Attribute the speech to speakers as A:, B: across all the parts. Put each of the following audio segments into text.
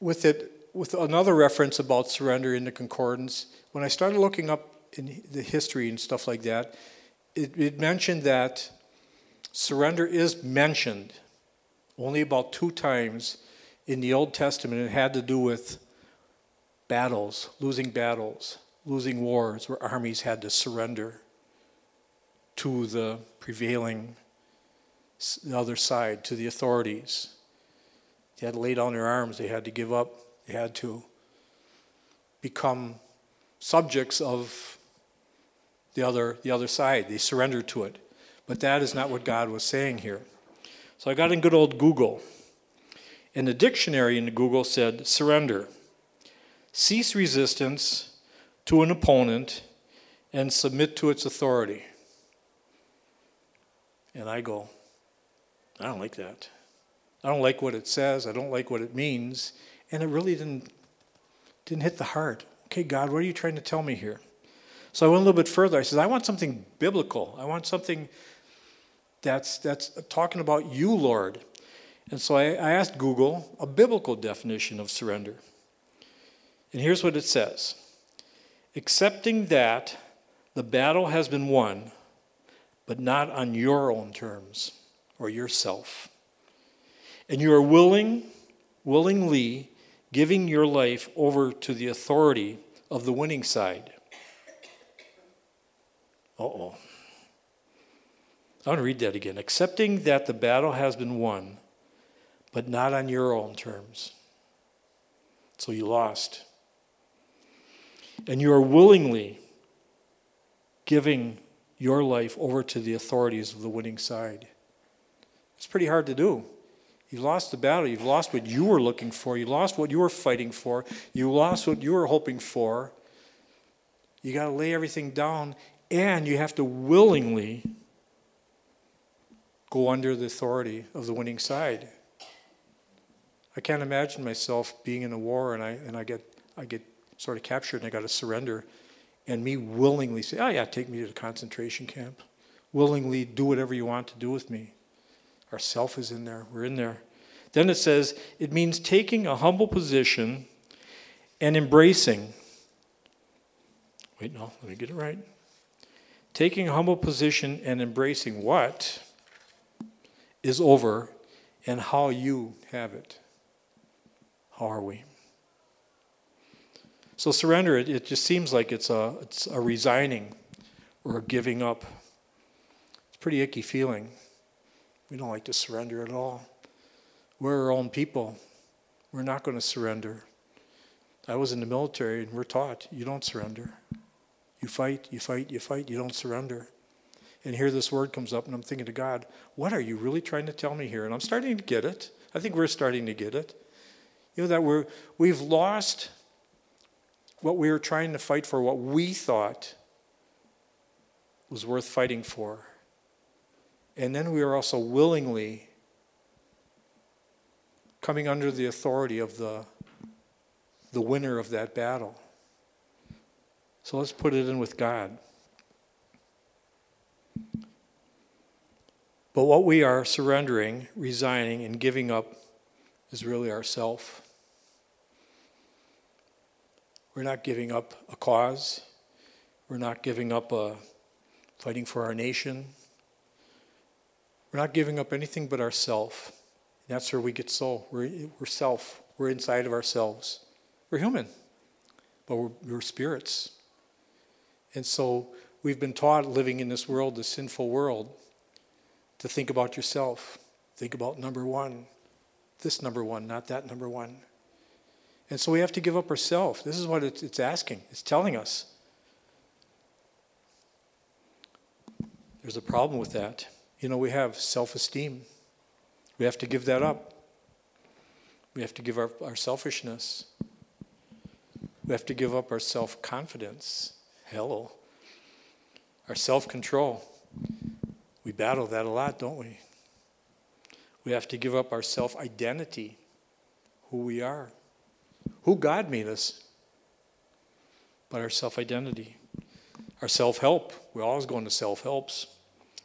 A: with it, with another reference about surrender in the concordance, when I started looking up in the history and stuff like that, it, it mentioned that surrender is mentioned only about two times in the Old Testament. It had to do with battles, losing battles, losing wars, where armies had to surrender to the prevailing the other side, to the authorities. They had to lay down their arms, they had to give up, they had to become subjects of the other, the other side. They surrendered to it. But that is not what God was saying here. So I got in good old Google. And the dictionary in Google said surrender, cease resistance to an opponent and submit to its authority. And I go, I don't like that. I don't like what it says. I don't like what it means. And it really didn't, didn't hit the heart. Okay, God, what are you trying to tell me here? So I went a little bit further. I said, I want something biblical. I want something that's, that's talking about you, Lord. And so I, I asked Google a biblical definition of surrender. And here's what it says Accepting that the battle has been won, but not on your own terms or yourself. And you are willing, willingly giving your life over to the authority of the winning side. Uh oh. I want to read that again. Accepting that the battle has been won, but not on your own terms. So you lost. And you are willingly giving your life over to the authorities of the winning side. It's pretty hard to do. You've lost the battle. You've lost what you were looking for. You lost what you were fighting for. You lost what you were hoping for. You got to lay everything down, and you have to willingly go under the authority of the winning side. I can't imagine myself being in a war and I, and I, get, I get sort of captured and I got to surrender, and me willingly say, Oh, yeah, take me to the concentration camp. Willingly do whatever you want to do with me. Our self is in there, we're in there. Then it says it means taking a humble position and embracing. Wait, no, let me get it right. Taking a humble position and embracing what is over and how you have it. How are we? So surrender, it, it just seems like it's a, it's a resigning or a giving up. It's a pretty icky feeling. We don't like to surrender at all. We're our own people. We're not going to surrender. I was in the military and we're taught you don't surrender. You fight, you fight, you fight, you don't surrender. And here this word comes up, and I'm thinking to God, what are you really trying to tell me here? And I'm starting to get it. I think we're starting to get it. You know, that we're, we've lost what we were trying to fight for, what we thought was worth fighting for. And then we are also willingly coming under the authority of the, the winner of that battle. So let's put it in with God. But what we are surrendering, resigning, and giving up is really ourself. We're not giving up a cause. We're not giving up a fighting for our nation. We're not giving up anything but ourself. That's where we get soul. We're, we're self. We're inside of ourselves. We're human, but we're, we're spirits. And so we've been taught living in this world, this sinful world, to think about yourself. Think about number one. This number one, not that number one. And so we have to give up ourselves. This is what it's asking, it's telling us. There's a problem with that. You know, we have self esteem. We have to give that up. We have to give our, our selfishness. We have to give up our self confidence. Hello. Our self control. We battle that a lot, don't we? We have to give up our self identity, who we are, who God made us, but our self identity, our self help. We're always going to self helps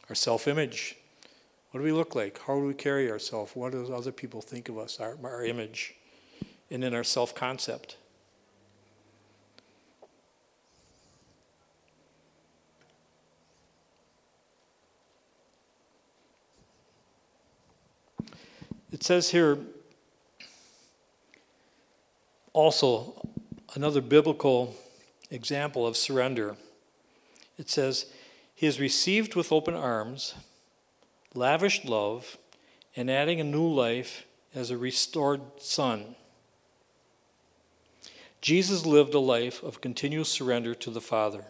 A: our self image. What do we look like? How do we carry ourselves? What do other people think of us, our, our image? and in our self concept. It says here also another biblical example of surrender. It says, He is received with open arms, lavish love, and adding a new life as a restored son. Jesus lived a life of continual surrender to the Father.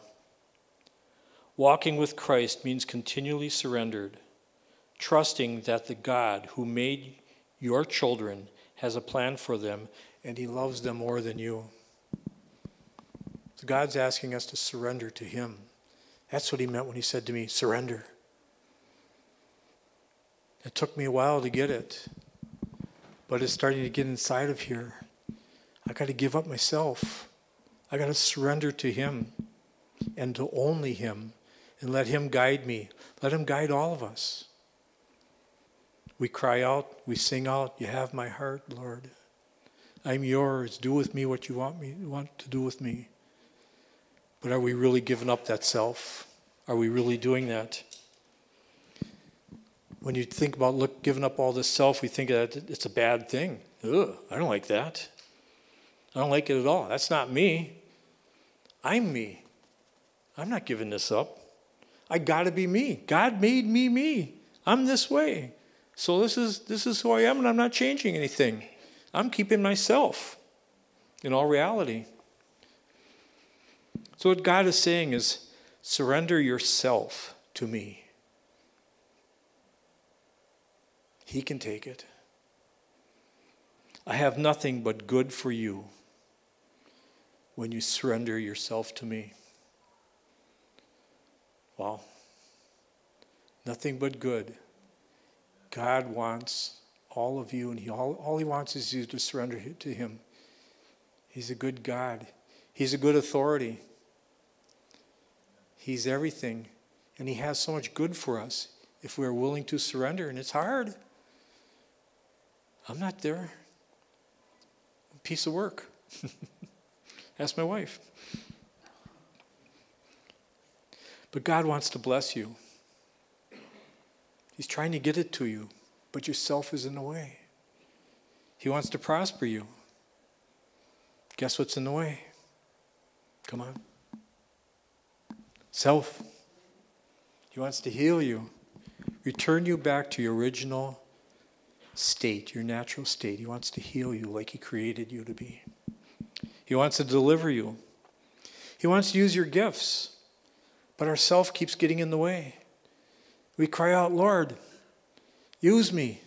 A: Walking with Christ means continually surrendered, trusting that the God who made your children has a plan for them and he loves them more than you. So God's asking us to surrender to him. That's what he meant when he said to me, surrender. It took me a while to get it, but it's starting to get inside of here. I got to give up myself. I got to surrender to Him and to only Him and let Him guide me. Let Him guide all of us. We cry out, we sing out, You have my heart, Lord. I'm yours. Do with me what you want me want to do with me. But are we really giving up that self? Are we really doing that? When you think about look, giving up all this self, we think that it's a bad thing. Ugh, I don't like that. I don't like it at all. That's not me. I'm me. I'm not giving this up. I got to be me. God made me me. I'm this way. So this is this is who I am and I'm not changing anything. I'm keeping myself in all reality. So what God is saying is surrender yourself to me. He can take it. I have nothing but good for you when you surrender yourself to me. Wow. Nothing but good. God wants all of you, and he, all, all He wants is you to surrender to Him. He's a good God, He's a good authority. He's everything, and He has so much good for us if we're willing to surrender, and it's hard. I'm not there. Piece of work. Ask my wife. But God wants to bless you. He's trying to get it to you, but yourself is in the way. He wants to prosper you. Guess what's in the way? Come on. Self. He wants to heal you, return you back to your original state, your natural state. He wants to heal you like He created you to be. He wants to deliver you. He wants to use your gifts, but our self keeps getting in the way. We cry out, Lord, use me.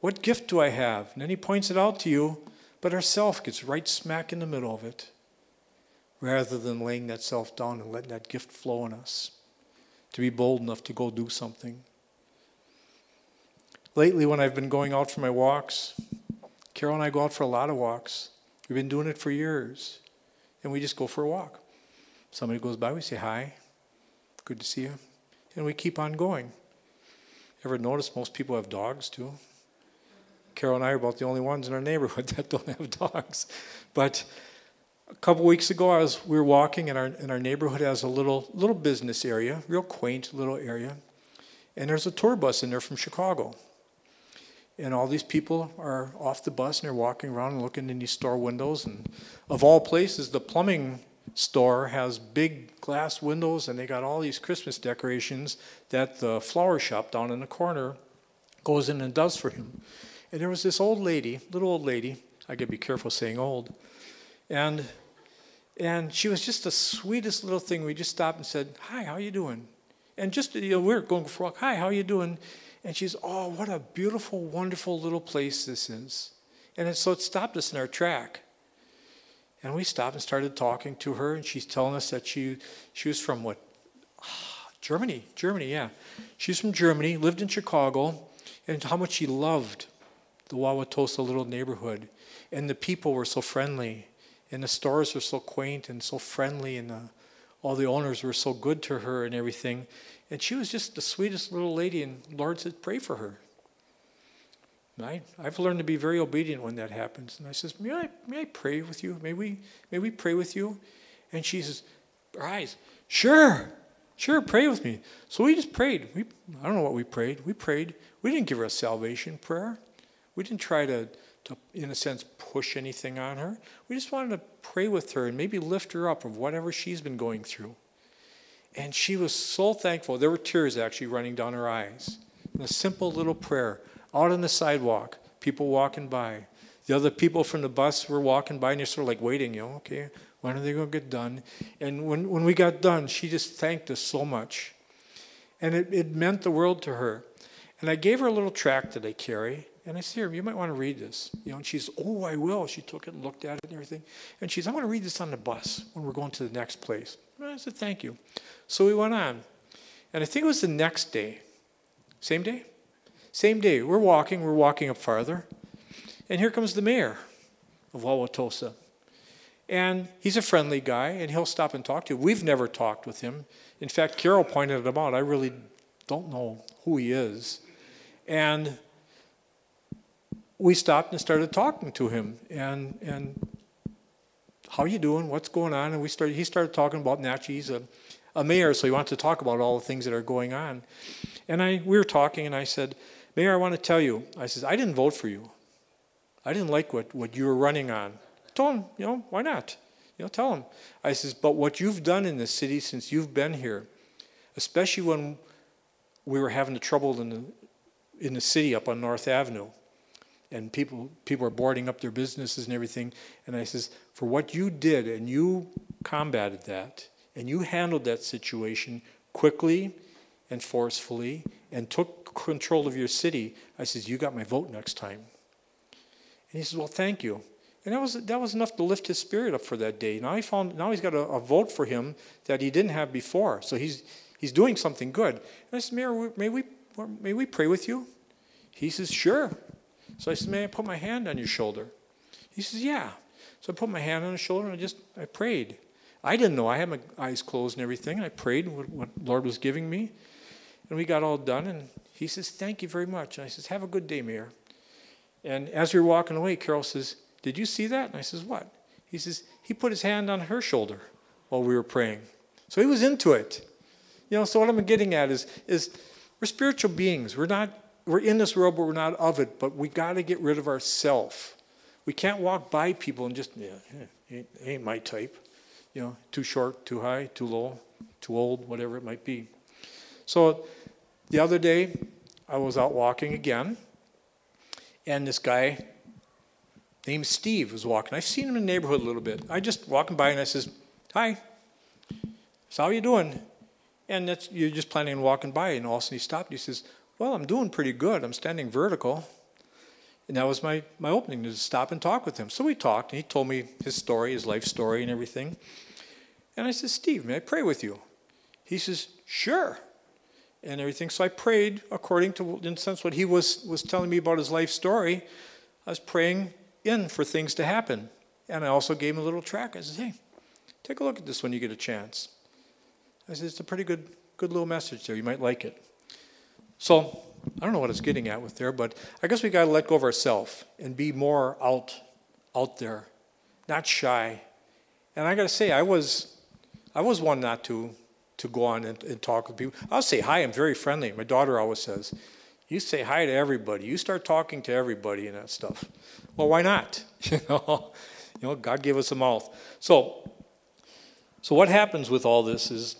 A: What gift do I have? And then He points it out to you, but our self gets right smack in the middle of it rather than laying that self down and letting that gift flow in us to be bold enough to go do something. Lately, when I've been going out for my walks, Carol and I go out for a lot of walks. We've been doing it for years. And we just go for a walk. Somebody goes by, we say hi, good to see you. And we keep on going. Ever notice most people have dogs too? Carol and I are about the only ones in our neighborhood that don't have dogs. But a couple weeks ago, I was we were walking, and our and our neighborhood has a little little business area, real quaint little area, and there's a tour bus in there from Chicago and all these people are off the bus and they're walking around and looking in these store windows. And of all places, the plumbing store has big glass windows and they got all these Christmas decorations that the flower shop down in the corner goes in and does for him. And there was this old lady, little old lady, I gotta be careful saying old, and and she was just the sweetest little thing. We just stopped and said, "Hi, how are you doing?" And just you know, we are going for a walk. Hi, how are you doing? And she's, oh, what a beautiful, wonderful little place this is. And so it stopped us in our track. And we stopped and started talking to her, and she's telling us that she, she was from what? Germany, Germany, yeah. She's from Germany, lived in Chicago, and how much she loved the Wauwatosa little neighborhood. And the people were so friendly, and the stores were so quaint and so friendly, and the, all the owners were so good to her and everything. And she was just the sweetest little lady, and Lord said, Pray for her. I, I've learned to be very obedient when that happens. And I says, may I, may I pray with you? May we, may we pray with you? And she says, her eyes, sure, sure, pray with me. So we just prayed. We, I don't know what we prayed. We prayed. We didn't give her a salvation prayer. We didn't try to, to, in a sense, push anything on her. We just wanted to pray with her and maybe lift her up of whatever she's been going through. And she was so thankful. There were tears actually running down her eyes. And a simple little prayer out on the sidewalk, people walking by. The other people from the bus were walking by and you're sort of like waiting, you know, okay, when are they going to get done? And when, when we got done, she just thanked us so much. And it, it meant the world to her. And I gave her a little tract that I carry. And I said, Here, you might want to read this. You know, and she's, Oh, I will. She took it and looked at it and everything. And she's, I'm going to read this on the bus when we're going to the next place. And I said, Thank you. So we went on. And I think it was the next day. Same day? Same day. We're walking, we're walking up farther. And here comes the mayor of Wauwatosa. And he's a friendly guy, and he'll stop and talk to you. We've never talked with him. In fact, Carol pointed him out. I really don't know who he is. And we stopped and started talking to him. And, and how you doing? What's going on? And we started, he started talking about Natchez. He's a, a mayor, so he wanted to talk about all the things that are going on. And I, we were talking, and I said, Mayor, I want to tell you, I said, I didn't vote for you. I didn't like what, what you were running on. I told him, you know, why not? You know, tell him. I says, but what you've done in this city since you've been here, especially when we were having the trouble in the, in the city up on North Avenue, and people people are boarding up their businesses and everything. And I says, for what you did and you combated that and you handled that situation quickly and forcefully and took control of your city. I says, You got my vote next time. And he says, Well, thank you. And that was, that was enough to lift his spirit up for that day. Now, he found, now he's got a, a vote for him that he didn't have before. So he's, he's doing something good. And I said, Mayor, may we, may we pray with you? He says, Sure. So I said, May I put my hand on your shoulder? He says, Yeah. So I put my hand on his shoulder and I just I prayed. I didn't know. I had my eyes closed and everything. And I prayed what, Lord was giving me. And we got all done, and he says, Thank you very much. And I says, Have a good day, Mayor. And as we were walking away, Carol says, Did you see that? And I says, What? He says, He put his hand on her shoulder while we were praying. So he was into it. You know, so what I'm getting at is, is we're spiritual beings. We're not, we're in this world, but we're not of it. But we got to get rid of ourself. We can't walk by people and just, yeah, yeah ain't, ain't my type. You know, too short, too high, too low, too old, whatever it might be. So the other day, I was out walking again, and this guy named Steve was walking. I've seen him in the neighborhood a little bit. I just walking by and I says, "Hi, so how you doing?" And that's you're just planning on walking by, and all of a sudden he stopped. He says, "Well, I'm doing pretty good. I'm standing vertical." And that was my, my opening to stop and talk with him. So we talked, and he told me his story, his life story, and everything. And I said, Steve, may I pray with you? He says, Sure and everything. So I prayed according to, in a sense, what he was, was telling me about his life story. I was praying in for things to happen. And I also gave him a little track. I said, hey, take a look at this when you get a chance. I said, it's a pretty good, good little message there. You might like it. So I don't know what it's getting at with there, but I guess we got to let go of ourselves and be more out, out there, not shy. And I got to say, I was, I was one not to to go on and, and talk with people. I'll say hi. I'm very friendly. My daughter always says, "You say hi to everybody. You start talking to everybody and that stuff." Well, why not? you know, you know, God gave us a mouth. So, so what happens with all this is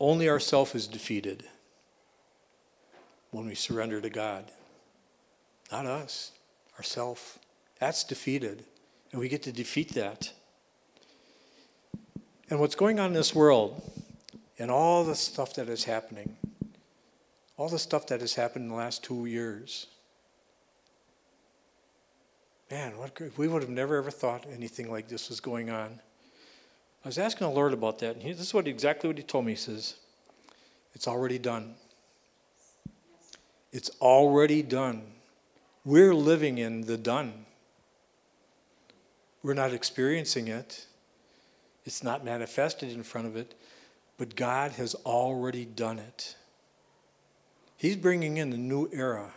A: only ourself is defeated when we surrender to God. Not us, ourself. That's defeated, and we get to defeat that. And what's going on in this world and all the stuff that is happening, all the stuff that has happened in the last two years. Man, what we would have never ever thought anything like this was going on. I was asking the Lord about that, and he, this is what exactly what He told me. He says, "It's already done. It's already done. We're living in the done. We're not experiencing it. It's not manifested in front of it, but God has already done it. He's bringing in the new era.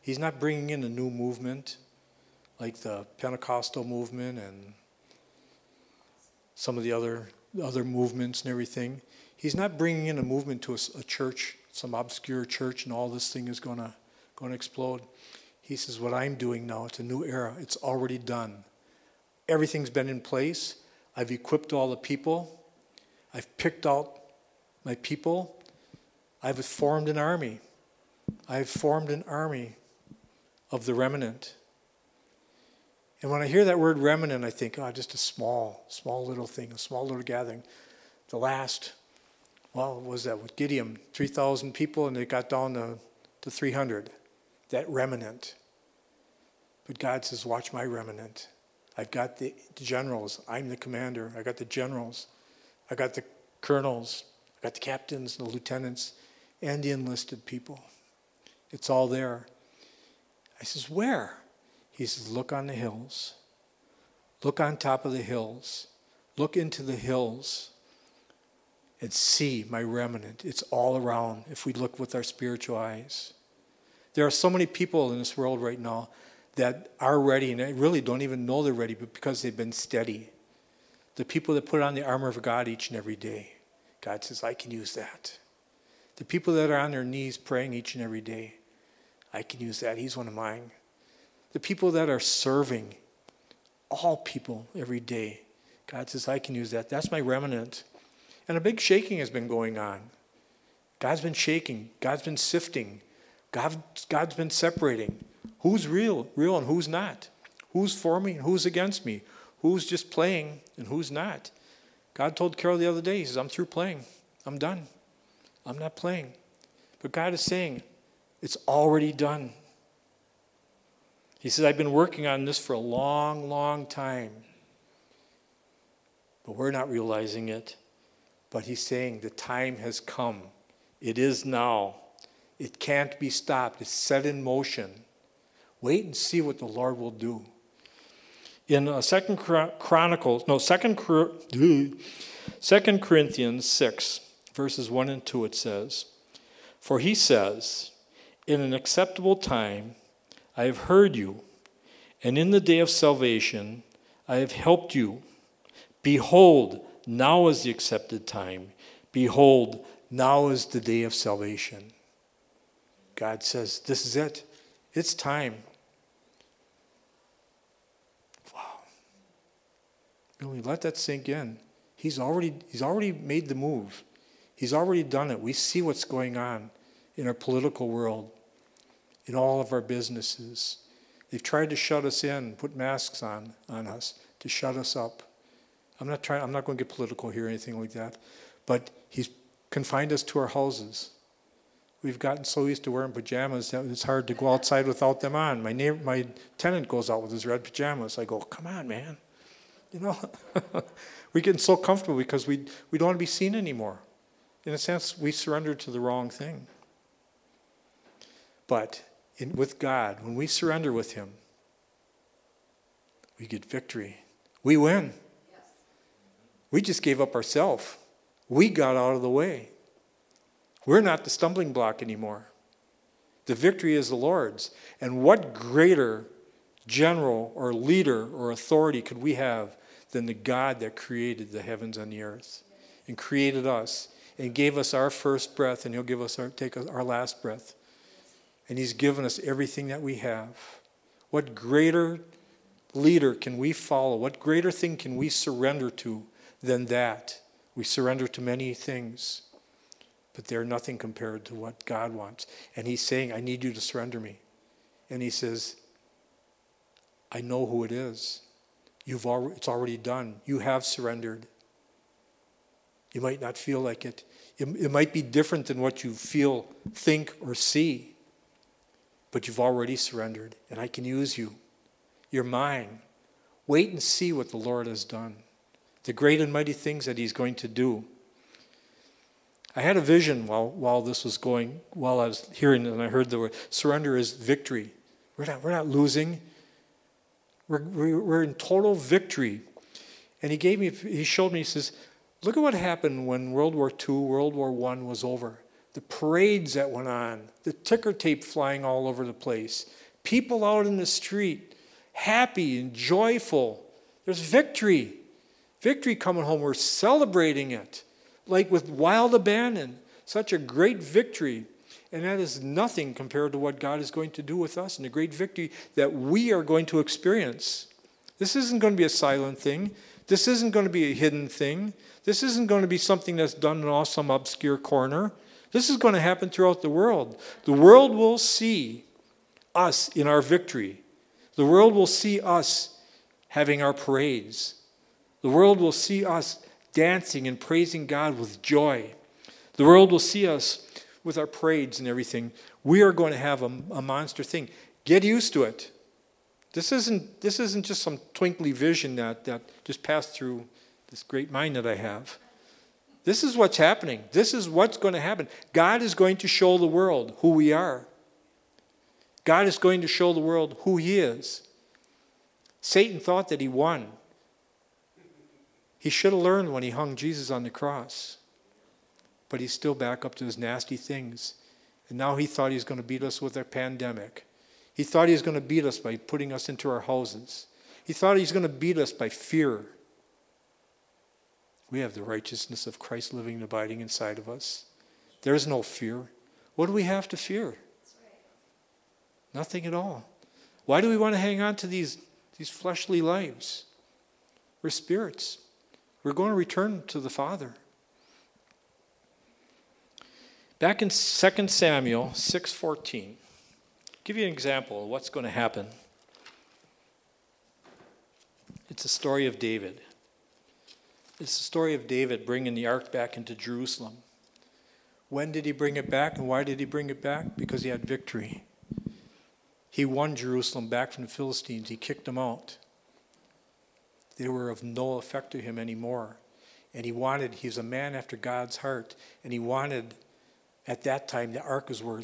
A: He's not bringing in a new movement like the Pentecostal movement and some of the other other movements and everything. He's not bringing in a movement to a, a church, some obscure church, and all this thing is going to going to explode. He says, "What I'm doing now, it's a new era. It's already done. Everything's been in place. I've equipped all the people. I've picked out my people. I've formed an army. I've formed an army of the remnant." And when I hear that word remnant, I think, oh, just a small, small little thing, a small little gathering. The last, well, what was that with Gideon? 3,000 people, and they got down to, to 300. That remnant. But God says, watch my remnant. I've got the generals. I'm the commander. I got the generals. I got the colonels. I got the captains, and the lieutenants, and the enlisted people. It's all there. I says, where? He says, Look on the hills. Look on top of the hills. Look into the hills and see my remnant. It's all around if we look with our spiritual eyes. There are so many people in this world right now that are ready and they really don't even know they're ready, but because they've been steady. The people that put on the armor of God each and every day, God says, I can use that. The people that are on their knees praying each and every day, I can use that. He's one of mine the people that are serving, all people every day. God says, I can use that. That's my remnant. And a big shaking has been going on. God's been shaking, God's been sifting, God, God's been separating. Who's real, real, and who's not? Who's for me and who's against me? Who's just playing and who's not? God told Carol the other day, He says, I'm through playing. I'm done. I'm not playing. But God is saying, it's already done. He says, I've been working on this for a long, long time. But we're not realizing it. But he's saying the time has come. It is now. It can't be stopped. It's set in motion. Wait and see what the Lord will do. In uh, Second Chronicles, no, Second, Second Corinthians 6, verses 1 and 2, it says, For he says, In an acceptable time, I have heard you, and in the day of salvation I have helped you. Behold, now is the accepted time. Behold, now is the day of salvation. God says, This is it. It's time. Wow. Really, let that sink in. He's already, he's already made the move. He's already done it. We see what's going on in our political world in all of our businesses. They've tried to shut us in, put masks on, on us to shut us up. I'm not trying I'm not going to get political here or anything like that. But he's confined us to our houses. We've gotten so used to wearing pajamas that it's hard to go outside without them on. My neighbor, my tenant goes out with his red pajamas. I go, come on, man. You know, we're getting so comfortable because we, we don't want to be seen anymore. In a sense, we surrender to the wrong thing. But in, with God, when we surrender with Him, we get victory. We win. We just gave up ourselves. We got out of the way. We're not the stumbling block anymore. The victory is the Lord's. And what greater general or leader or authority could we have than the God that created the heavens and the earth and created us and gave us our first breath and he'll give us our take our last breath and He's given us everything that we have. What greater leader can we follow? What greater thing can we surrender to than that? We surrender to many things, but they're nothing compared to what God wants. And He's saying, I need you to surrender me. And He says, I know who it is. You've already, it's already done. You have surrendered. You might not feel like it. it. It might be different than what you feel, think, or see but you've already surrendered, and I can use you. You're mine. Wait and see what the Lord has done, the great and mighty things that He's going to do. I had a vision while, while this was going, while I was hearing and I heard the word surrender is victory. We're not, we're not losing, we're, we're in total victory. And he gave me, he showed me, he says, look at what happened when World War II, World War I was over. the parades that went on, the ticker tape flying all over the place, people out in the street, happy and joyful. There's victory. Victory coming home. We're celebrating it like with wild abandon. Such a great victory. And that is nothing compared to what God is going to do with us and the great victory that we are going to experience. This isn't going to be a silent thing. This isn't going to be a hidden thing. This isn't going to be something that's done in some obscure corner. This is going to happen throughout the world. The world will see us in our victory. The world will see us having our parades. The world will see us dancing and praising God with joy. The world will see us with our parades and everything. We are going to have a, a monster thing. Get used to it. This isn't, this isn't just some twinkly vision that, that just passed through this great mind that I have. This is what's happening. This is what's going to happen. God is going to show the world who we are. God is going to show the world who He is. Satan thought that he won. He should have learned when he hung Jesus on the cross. But he's still back up to his nasty things. And now he thought he was going to beat us with a pandemic. He thought he was going to beat us by putting us into our houses. He thought he was going to beat us by fear. We have the righteousness of Christ living and abiding inside of us. There's no fear. What do we have to fear? Nothing at all. Why do we want to hang on to these, these fleshly lives? We're spirits. We're going to return to the Father. Back in 2 Samuel 6:14, give you an example of what's going to happen. It's a story of David. It's the story of David bringing the ark back into Jerusalem. When did he bring it back and why did he bring it back? Because he had victory. He won Jerusalem back from the Philistines. He kicked them out. They were of no effect to him anymore. And he wanted, he was a man after God's heart, and he wanted, at that time, the ark was where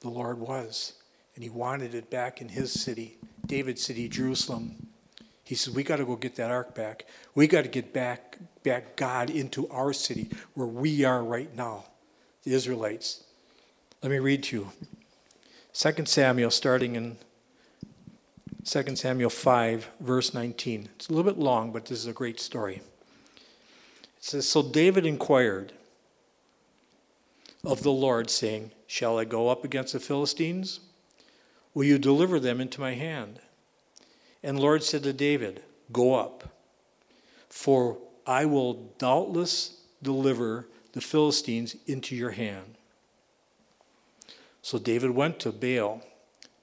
A: the Lord was. And he wanted it back in his city, David's city, Jerusalem. He says, We got to go get that ark back. We got to get back, back God into our city where we are right now, the Israelites. Let me read to you 2 Samuel, starting in 2 Samuel 5, verse 19. It's a little bit long, but this is a great story. It says So David inquired of the Lord, saying, Shall I go up against the Philistines? Will you deliver them into my hand? And the Lord said to David, Go up, for I will doubtless deliver the Philistines into your hand. So David went to Baal,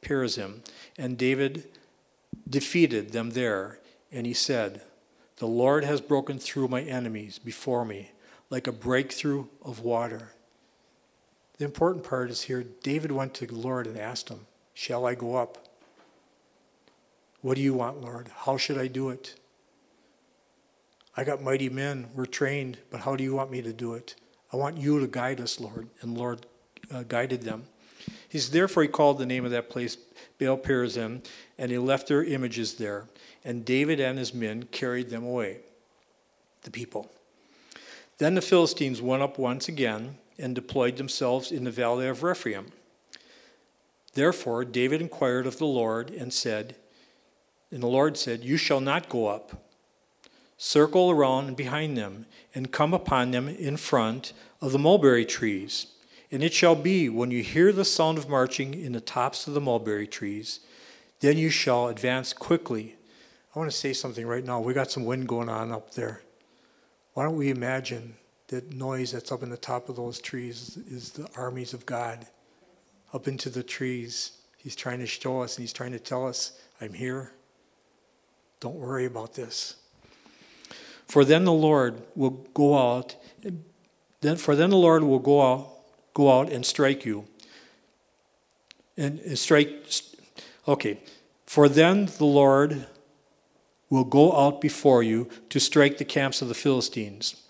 A: Perazim, and David defeated them there. And he said, The Lord has broken through my enemies before me like a breakthrough of water. The important part is here David went to the Lord and asked him, Shall I go up? What do you want, Lord? How should I do it? I got mighty men. We're trained, but how do you want me to do it? I want you to guide us, Lord. And Lord uh, guided them. He's therefore he called the name of that place Baal Perazim, and he left their images there. And David and his men carried them away, the people. Then the Philistines went up once again and deployed themselves in the valley of Rephaim. Therefore David inquired of the Lord and said, and the Lord said, You shall not go up. Circle around behind them, and come upon them in front of the mulberry trees. And it shall be, when you hear the sound of marching in the tops of the mulberry trees, then you shall advance quickly. I want to say something right now. We got some wind going on up there. Why don't we imagine that noise that's up in the top of those trees is the armies of God up into the trees? He's trying to show us and he's trying to tell us, I'm here. Don't worry about this. For then the Lord will go out, then, for then the Lord will go out, go out and strike you. And strike, okay. For then the Lord will go out before you to strike the camps of the Philistines.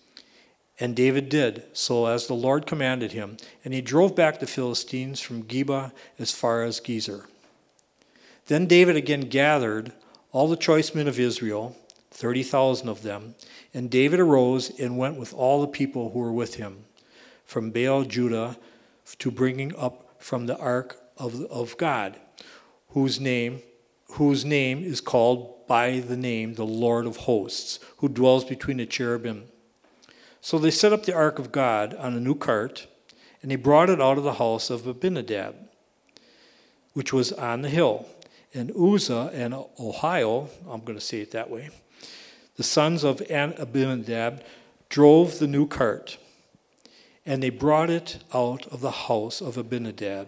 A: And David did, so as the Lord commanded him, and he drove back the Philistines from Geba as far as Gezer. Then David again gathered all the choice men of Israel, 30,000 of them. And David arose and went with all the people who were with him from Baal Judah to bringing up from the ark of, of God, whose name, whose name is called by the name the Lord of hosts, who dwells between the cherubim. So they set up the ark of God on a new cart, and they brought it out of the house of Abinadab, which was on the hill. And Uzzah and Ohio, I'm going to say it that way, the sons of Abinadab drove the new cart, and they brought it out of the house of Abinadab,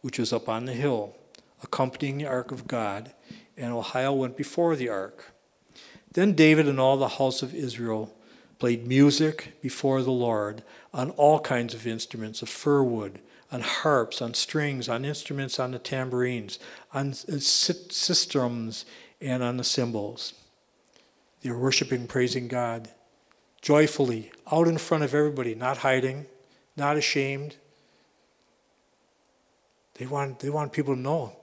A: which was up on the hill, accompanying the ark of God, and Ahio went before the ark. Then David and all the house of Israel played music before the Lord on all kinds of instruments of fir wood, on harps, on strings, on instruments, on the tambourines, on sistrums, and on the cymbals. They were worshiping, praising God joyfully, out in front of everybody, not hiding, not ashamed. They want, they want people to know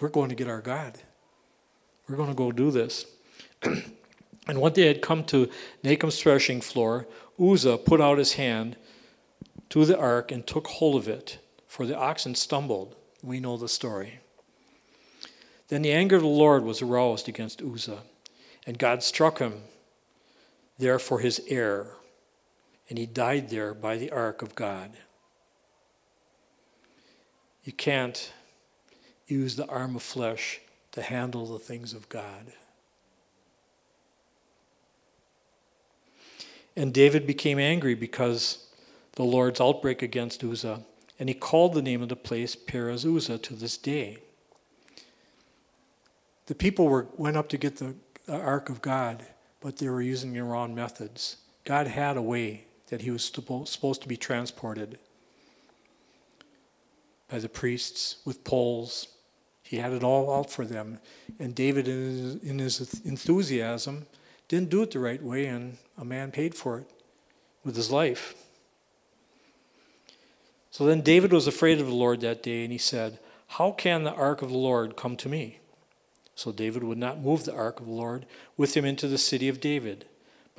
A: we're going to get our God. We're going to go do this. and when they had come to Nachon's threshing floor, Uzzah put out his hand to the ark and took hold of it, for the oxen stumbled. We know the story. Then the anger of the Lord was aroused against Uzzah, and God struck him there for his error, and he died there by the ark of God. You can't use the arm of flesh to handle the things of God. And David became angry because the Lord's outbreak against Uzzah, and he called the name of the place Perez Uzzah to this day. The people were, went up to get the ark of God, but they were using the wrong methods. God had a way that he was supposed to be transported by the priests with poles he had it all out for them. And David, in his, enthusiasm, didn't do it the right way, and a man paid for it with his life. So then David was afraid of the Lord that day, and he said, How can the ark of the Lord come to me? So David would not move the ark of the Lord with him into the city of David.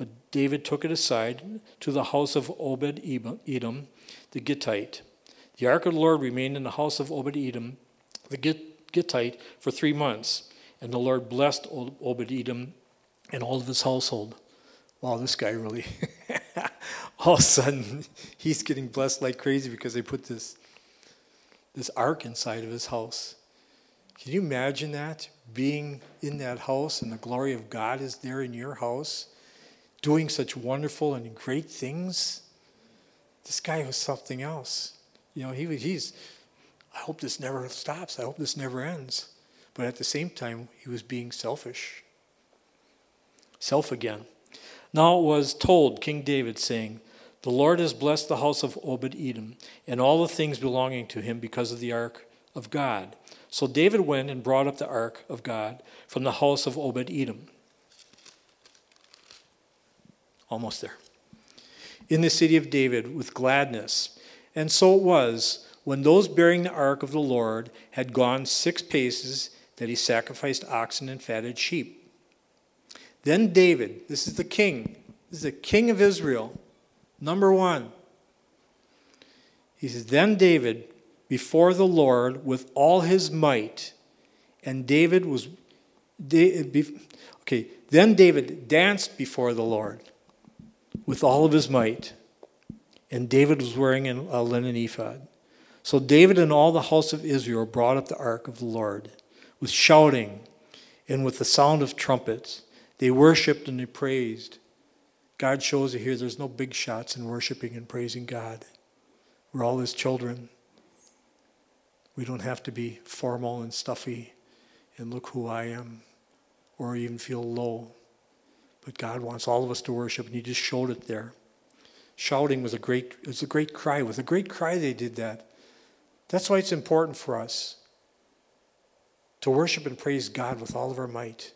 A: But David took it aside to the house of Obed Edom, the Gittite. The ark of the Lord remained in the house of Obed Edom, the Gittite for three months. And the Lord blessed Obed Edom and all of his household. Wow, this guy really, all of a sudden, he's getting blessed like crazy because they put this, this ark inside of his house. Can you imagine that? Being in that house and the glory of God is there in your house, doing such wonderful and great things. This guy was something else. You know, he, was, he's I hope this never stops. I hope this never ends. But at the same time, he was being selfish. Self again. Now it was told King David, saying, The Lord has blessed the house of Obed Edom and all the things belonging to him because of the ark of God. So David went and brought up the ark of God from the house of Obed Edom. Almost there. In the city of David with gladness. And so it was when those bearing the ark of the Lord had gone six paces, that he sacrificed oxen and fatted sheep. Then David, this is the king, this is the king of Israel, number one. He says, Then David, before the Lord with all his might, and David was, okay, then David danced before the Lord with all of his might, and David was wearing a linen ephod. So David and all the house of Israel brought up the ark of the Lord with shouting and with the sound of trumpets. They worshiped and they praised. God shows you here there's no big shots in worshiping and praising God. We're all his children. We don't have to be formal and stuffy and look who I am or even feel low. But God wants all of us to worship, and He just showed it there. Shouting was a great, it was a great cry. With a great cry, they did that. That's why it's important for us to worship and praise God with all of our might.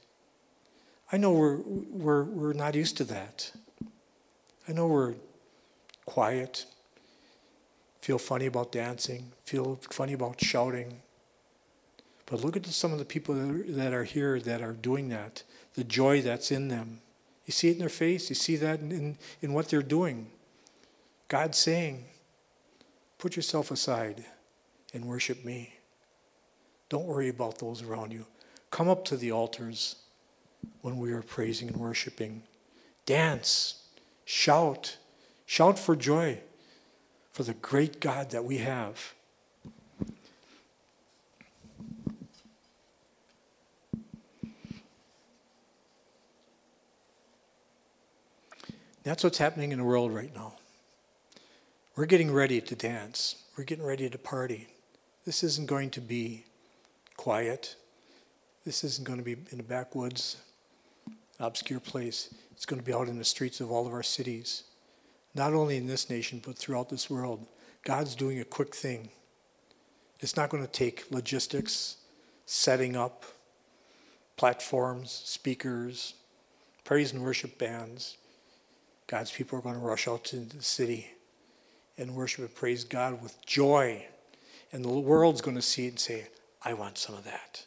A: I know we're, we're, we're not used to that. I know we're quiet, feel funny about dancing, feel funny about shouting. But look at some of the people that are, that are here that are doing that, the joy that's in them. You see it in their face, you see that in, in, in what they're doing. God's saying, Put yourself aside and worship me. Don't worry about those around you. Come up to the altars when we are praising and worshiping. Dance, shout, shout for joy for the great God that we have. That's what's happening in the world right now. We're getting ready to dance. We're getting ready to party. This isn't going to be quiet. This isn't going to be in the backwoods, an obscure place. It's going to be out in the streets of all of our cities, not only in this nation, but throughout this world. God's doing a quick thing. It's not going to take logistics, setting up platforms, speakers, praise and worship bands. God's people are going to rush out to the city and worship and praise God with joy. And the world's going to see it and say, I want some of that.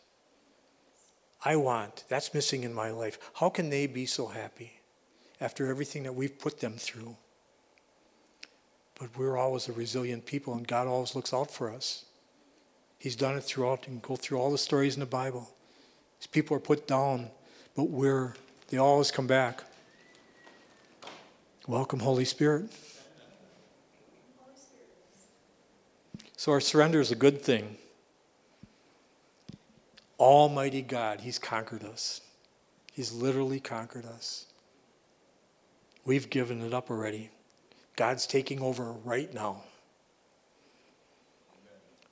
A: I want. That's missing in my life. How can they be so happy after everything that we've put them through? But we're always a resilient people, and God always looks out for us. He's done it throughout. and go through all the stories in the Bible. These people are put down, but we're, they always come back. Welcome, Holy Spirit. So our surrender is a good thing. Almighty God, He's conquered us. He's literally conquered us. We've given it up already. God's taking over right now.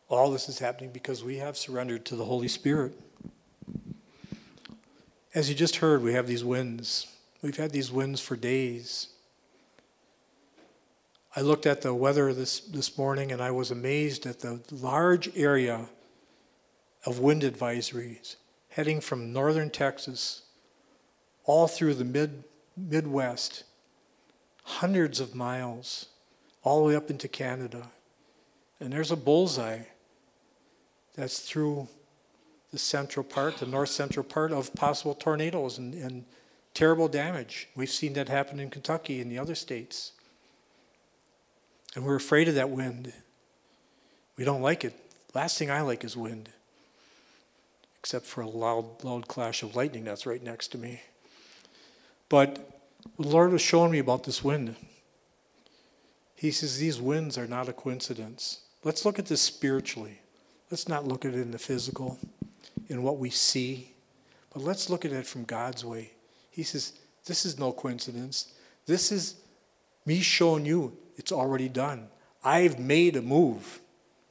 A: All this is happening because we have surrendered to the Holy Spirit. As you just heard, we have these winds. We've had these winds for days. I looked at the weather this, this morning and I was amazed at the large area of wind advisories heading from northern Texas all through the mid, Midwest, hundreds of miles, all the way up into Canada. And there's a bullseye that's through the central part, the north central part of possible tornadoes and, and terrible damage. We've seen that happen in Kentucky and the other states. And we're afraid of that wind. We don't like it. Last thing I like is wind, except for a loud, loud clash of lightning that's right next to me. But the Lord was showing me about this wind. He says these winds are not a coincidence. Let's look at this spiritually. Let's not look at it in the physical, in what we see, but let's look at it from God's way. He says, This is no coincidence. This is me showing you it's already done. I've made a move.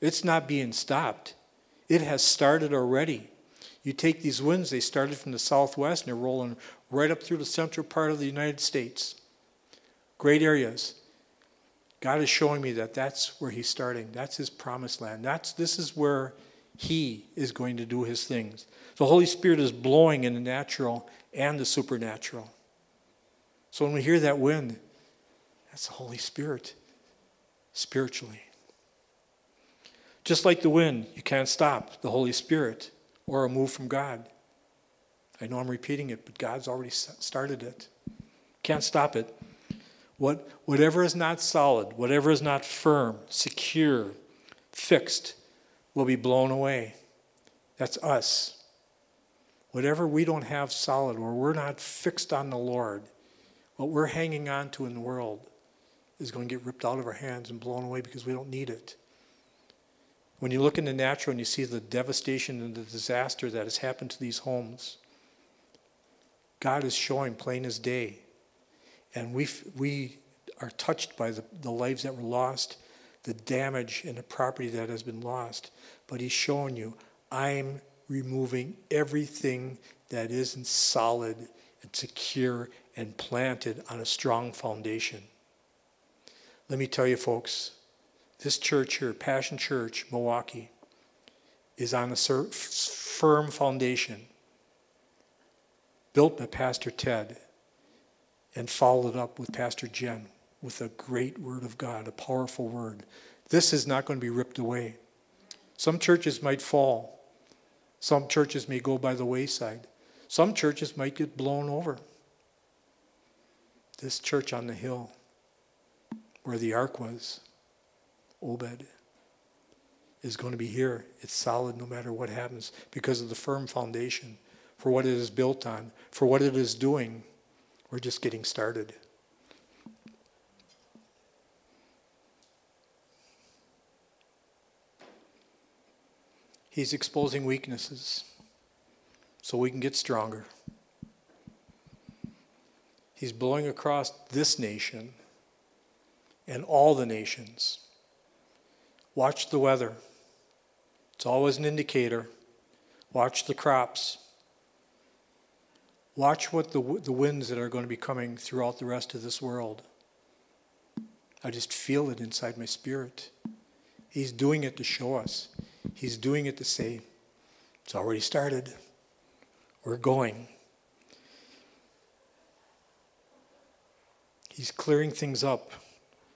A: It's not being stopped. It has started already. You take these winds, they started from the southwest and they're rolling right up through the central part of the United States. Great areas. God is showing me that that's where He's starting. That's His promised land. That's, this is where He is going to do His things. The Holy Spirit is blowing in the natural and the supernatural. So when we hear that wind, that's the Holy Spirit, spiritually. Just like the wind, you can't stop the Holy Spirit or a move from God. I know I'm repeating it, but God's already started it. Can't stop it. What, whatever is not solid, whatever is not firm, secure, fixed, will be blown away. That's us. Whatever we don't have solid, or we're not fixed on the Lord, what we're hanging on to in the world, is going to get ripped out of our hands and blown away because we don't need it. When you look in the natural and you see the devastation and the disaster that has happened to these homes, God is showing plain as day. And we, we are touched by the, the lives that were lost, the damage and the property that has been lost. But He's showing you, I'm removing everything that isn't solid and secure and planted on a strong foundation. Let me tell you, folks, this church here, Passion Church, Milwaukee, is on a firm foundation built by Pastor Ted and followed up with Pastor Jen with a great word of God, a powerful word. This is not going to be ripped away. Some churches might fall. Some churches may go by the wayside. Some churches might get blown over. This church on the hill where the ark was, Obed. is going to be here. It's solid no matter what happens because of the firm foundation for what it is built on, for what it is doing. We're just getting started. He's exposing weaknesses so we can get stronger. He's blowing across this nation and all the nations. Watch the weather. It's always an indicator. Watch the crops. Watch what the, the winds that are going to be coming throughout the rest of this world. I just feel it inside my spirit. He's doing it to show us. He's doing it to say, it's already started. We're going. He's clearing things up.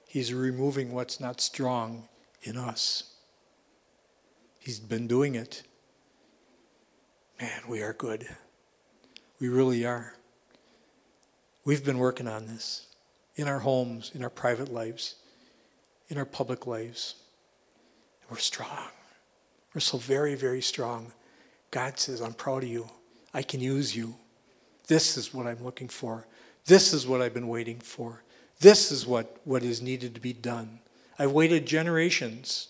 A: He's removing what's not strong in us. He's been doing it. Man, we are good. We really are. We've been working on this in our homes, in our private lives, in our public lives. We're strong. We're so very, very strong. God says, I'm proud of you. I can use you. This is what I'm looking for. This is what I've been waiting for. This is what, what is needed to be done. I've waited generations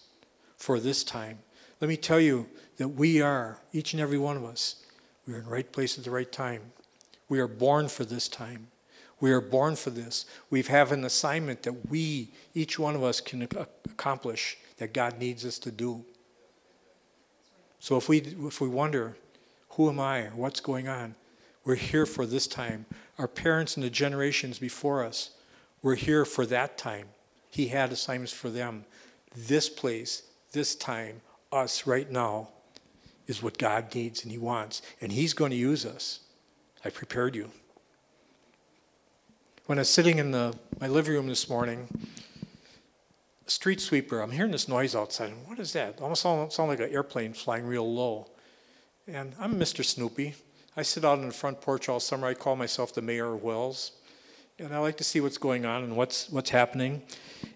A: for this time. Let me tell you that we are, each and every one of us, we are in the right place at the right time. We are born for this time. We are born for this. We have an assignment that we, each one of us, can accomplish that God needs us to do. So if we, if we wonder, who am I what's going on, we're here for this time. Our parents and the generations before us were here for that time. He had assignments for them. This place, this time, us right now, is what God needs and He wants. And He's going to use us. I prepared you. When I was sitting in the, my living room this morning, a street sweeper, I'm hearing this noise outside. What is that? Almost sounds sound like an airplane flying real low. And I'm Mr. Snoopy. I sit out on the front porch all summer. I call myself the mayor of Wells. And I like to see what's going on and what's, what's happening.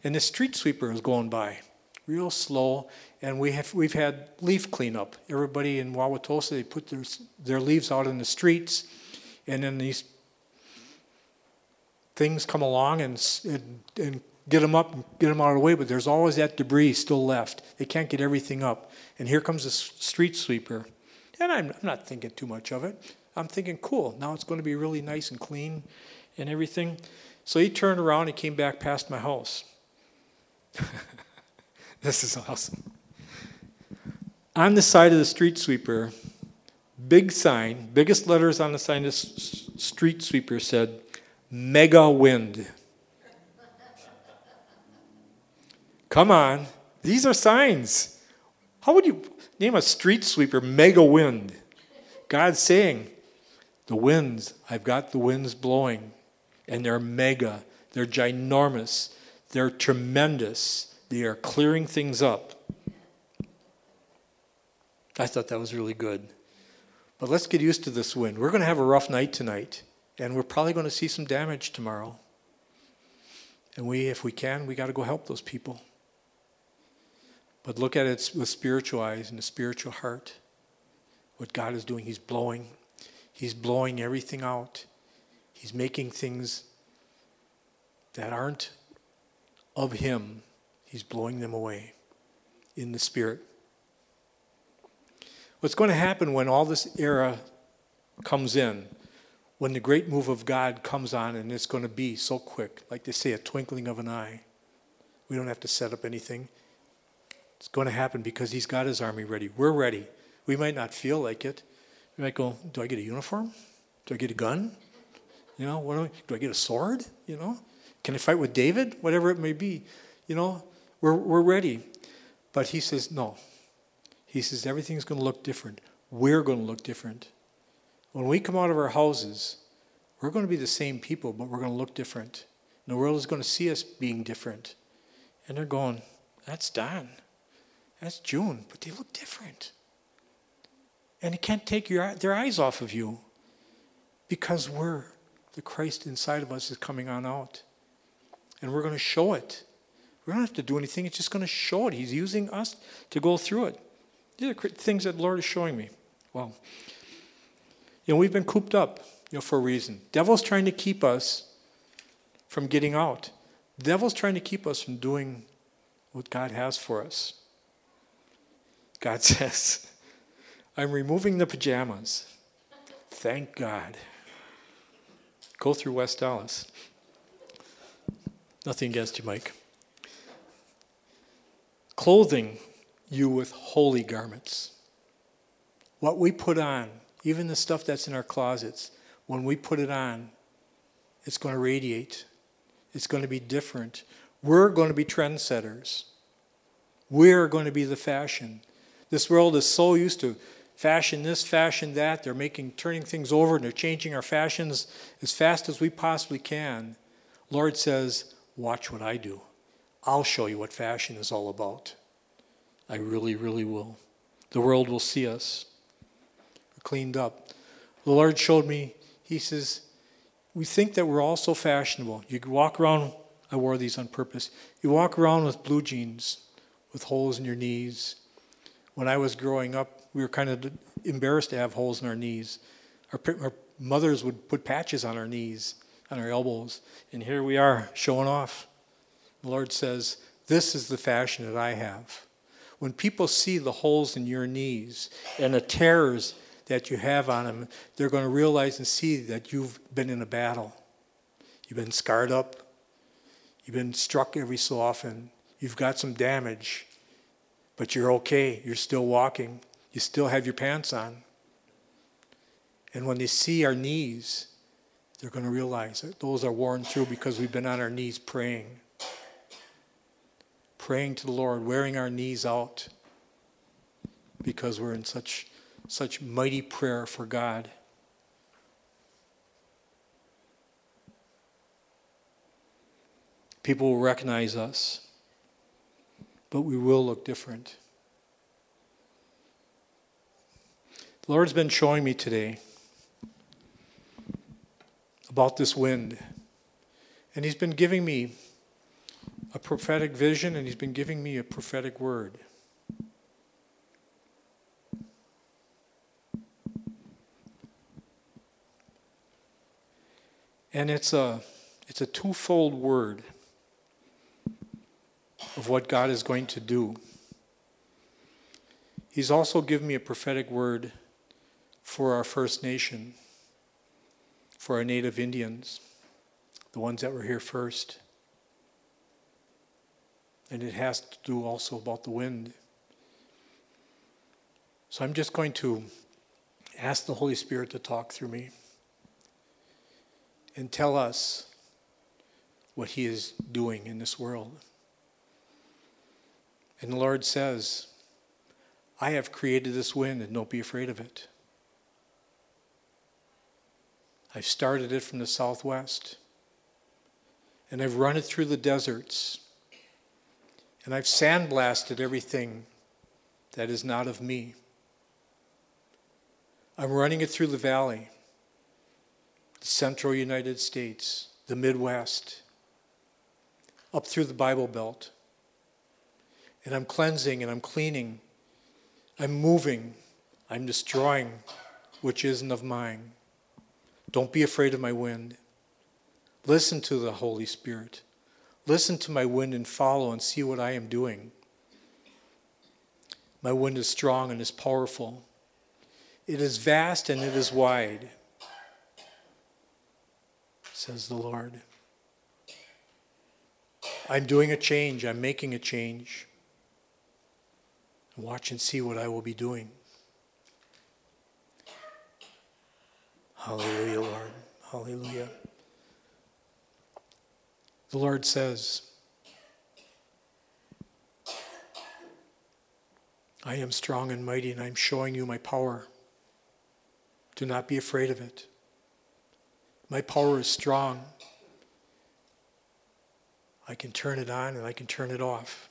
A: And this street sweeper is going by real slow. And we have, we've had leaf cleanup. Everybody in Wauwatosa, they put their, their leaves out in the streets. And then these things come along and, and, and get them up and get them out of the way, but there's always that debris still left. They can't get everything up. And here comes a street sweeper. And I'm, I'm not thinking too much of it. I'm thinking, cool, now it's going to be really nice and clean and everything. So he turned around and came back past my house. this is awesome. On the side of the street sweeper, big sign, biggest letters on the sign of street sweeper said, Mega Wind. Come on, these are signs. How would you name a street sweeper Mega Wind? God's saying, The winds, I've got the winds blowing and they're mega, they're ginormous, they're tremendous, they are clearing things up. I thought that was really good. But let's get used to this wind. We're going to have a rough night tonight, and we're probably going to see some damage tomorrow. And we, if we can, we got to go help those people. But look at it with spiritual eyes and a spiritual heart. What God is doing, He's blowing. He's blowing everything out. He's making things that aren't of Him, He's blowing them away in the Spirit. What's going to happen when all this era comes in, when the great move of God comes on, and it's going to be so quick, like they say, a twinkling of an eye. We don't have to set up anything. It's going to happen because He's got His army ready. We're ready. We might not feel like it. We might go, Do I get a uniform? Do I get a gun? You know, what do, I, do I get a sword? You know, can I fight with David? Whatever it may be. You know, we're, we're ready. But he says, no. He says, everything's going to look different. We're going to look different. When we come out of our houses, we're going to be the same people, but we're going to look different. And the world is going to see us being different. And they're going, that's Don. That's June, but they look different. And it can't take your, their eyes off of you because we're the Christ inside of us is coming on out. And we're going to show it. We don't have to do anything. It's just going to show it. He's using us to go through it. These are things that the Lord is showing me. Well, you know, we've been cooped up, you know, for a reason. Devil's trying to keep us from getting out. Devil's trying to keep us from doing what God has for us. God says, I'm removing the pajamas. Thank God. Go through West Dallas. Nothing against you, Mike. Clothing you with holy garments. What we put on, even the stuff that's in our closets, when we put it on, it's going to radiate. It's going to be different. We're going to be trendsetters. We're going to be the fashion. This world is so used to fashion this, fashion that. They're making, turning things over, and they're changing our fashions as fast as we possibly can. Lord says, Watch what I do. I'll show you what fashion is all about. I really, really will. The world will see us cleaned up. The Lord showed me, He says, we think that we're all so fashionable. You walk around, I wore these on purpose. You walk around with blue jeans with holes in your knees. When I was growing up, we were kind of embarrassed to have holes in our knees. Our, our mothers would put patches on our knees, on our elbows, and here we are showing off. The Lord says, This is the fashion that I have. When people see the holes in your knees and the tears that you have on them, they're going to realize and see that you've been in a battle. You've been scarred up. You've been struck every so often. You've got some damage, but you're okay. You're still walking. You still have your pants on. And when they see our knees, they're going to realize that those are worn through because we've been on our knees praying praying to the Lord, wearing our knees out because we're in such, such mighty prayer for God. People will recognize us, but we will look different. The Lord's been showing me today about this wind, and He's been giving me a prophetic vision and he's been giving me a prophetic word. And it's a, it's a twofold word of what God is going to do. He's also given me a prophetic word for our First Nation, for our Native Indians, the ones that were here first. And it has to do also about the wind. So I'm just going to ask the Holy Spirit to talk through me and tell us what He is doing in this world. And the Lord says, I have created this wind and don't be afraid of it. I've started it from the southwest and I've run it through the deserts and I've sandblasted everything that is not of me. I'm running it through the valley, the central United States, the Midwest, up through the Bible Belt. And I'm cleansing and I'm cleaning. I'm moving. I'm destroying which isn't of mine. Don't be afraid of my wind. Listen to the Holy Spirit. Listen to my wind and follow and see what I am doing. My wind is strong and is powerful. It is vast and it is wide, says the Lord. I'm doing a change, I'm making a change. Watch and see what I will be doing. Hallelujah, Lord. Hallelujah. The Lord says, I am strong and mighty, and I'm showing you my power. Do not be afraid of it. My power is strong. I can turn it on and I can turn it off.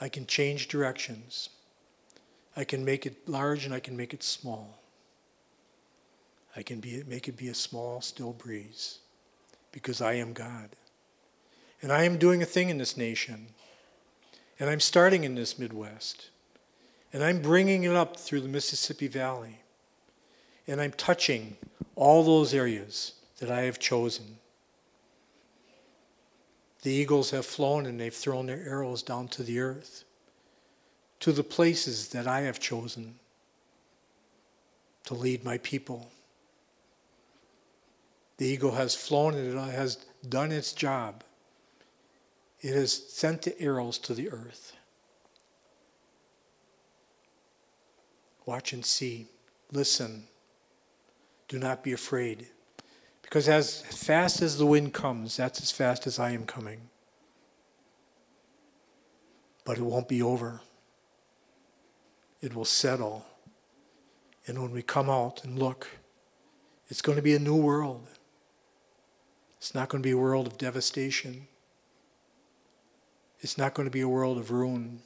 A: I can change directions. I can make it large and I can make it small. I can be, make it be a small, still breeze because I am God. And I am doing a thing in this nation. And I'm starting in this Midwest. And I'm bringing it up through the Mississippi Valley. And I'm touching all those areas that I have chosen. The eagles have flown and they've thrown their arrows down to the earth, to the places that I have chosen to lead my people. The eagle has flown and it has done its job. It has sent the arrows to the earth. Watch and see. Listen. Do not be afraid. Because as fast as the wind comes, that's as fast as I am coming. But it won't be over. It will settle. And when we come out and look, it's going to be a new world. It's not going to be a world of devastation. It's not going to be a world of ruin.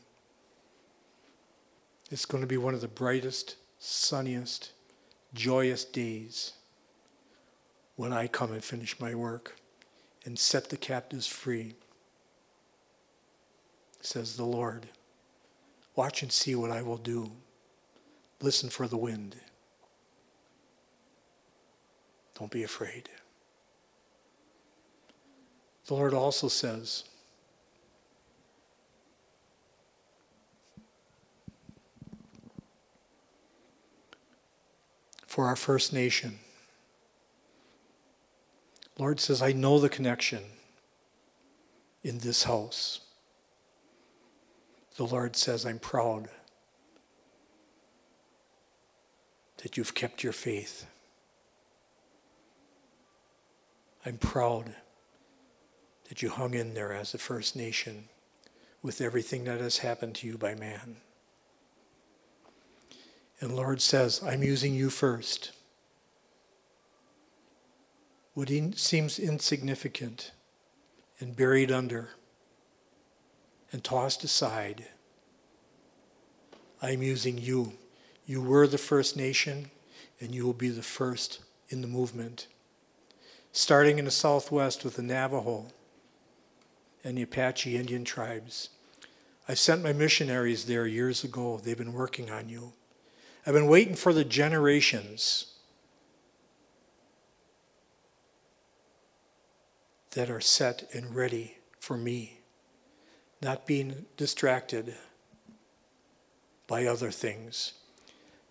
A: It's going to be one of the brightest, sunniest, joyous days when I come and finish my work and set the captives free, says the Lord. Watch and see what I will do. Listen for the wind. Don't be afraid. The Lord also says, for our First Nation. Lord says, I know the connection in this house. The Lord says, I'm proud that you've kept your faith. I'm proud that you hung in there as a First Nation with everything that has happened to you by man. And Lord says, I'm using you first. What seems insignificant and buried under and tossed aside, I'm using you. You were the first nation, and you will be the first in the movement. Starting in the southwest with the Navajo, and the Apache Indian tribes. I sent my missionaries there years ago. They've been working on you. I've been waiting for the generations that are set and ready for me, not being distracted by other things,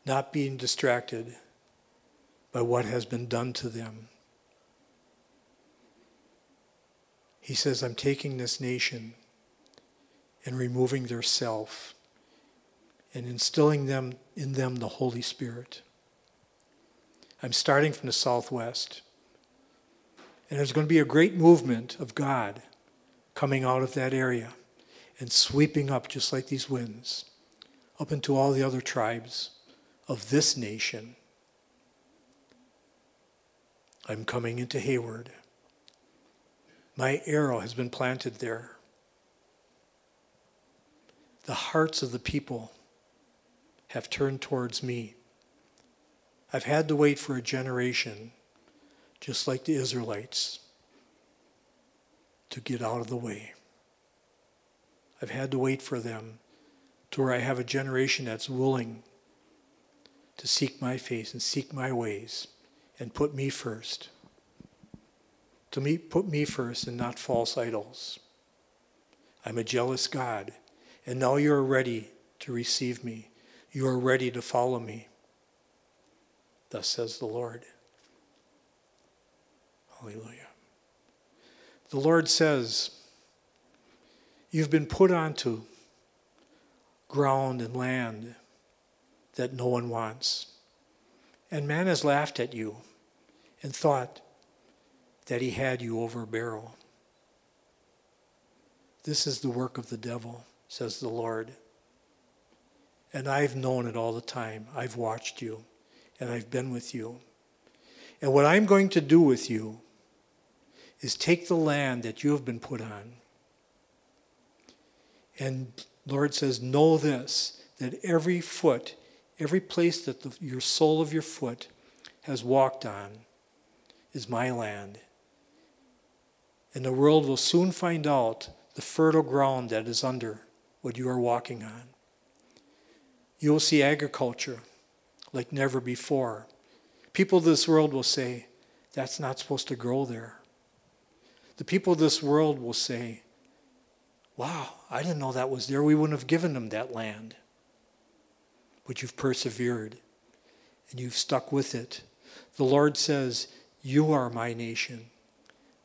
A: not being distracted by what has been done to them. He says, I'm taking this nation and removing their self and instilling them in them the Holy Spirit. I'm starting from the southwest. And there's going to be a great movement of God coming out of that area and sweeping up just like these winds up into all the other tribes of this nation. I'm coming into Hayward. My arrow has been planted there. The hearts of the people have turned towards me. I've had to wait for a generation, just like the Israelites, to get out of the way. I've had to wait for them to where I have a generation that's willing to seek my face and seek my ways and put me first to me, put me first and not false idols. I'm a jealous God, and now you're ready to receive me. You are ready to follow me. Thus says the Lord. Hallelujah. The Lord says, You've been put onto ground and land that no one wants. And man has laughed at you and thought, that he had you over a barrel. This is the work of the devil, says the Lord. And I've known it all the time. I've watched you, and I've been with you. And what I'm going to do with you is take the land that you have been put on. And Lord says, Know this, that every foot, every place that the, your sole of your foot has walked on is my land And the world will soon find out the fertile ground that is under what you are walking on. You will see agriculture like never before. People of this world will say, that's not supposed to grow there. The people of this world will say, wow, I didn't know that was there. We wouldn't have given them that land. But you've persevered and you've stuck with it. The Lord says, You are my nation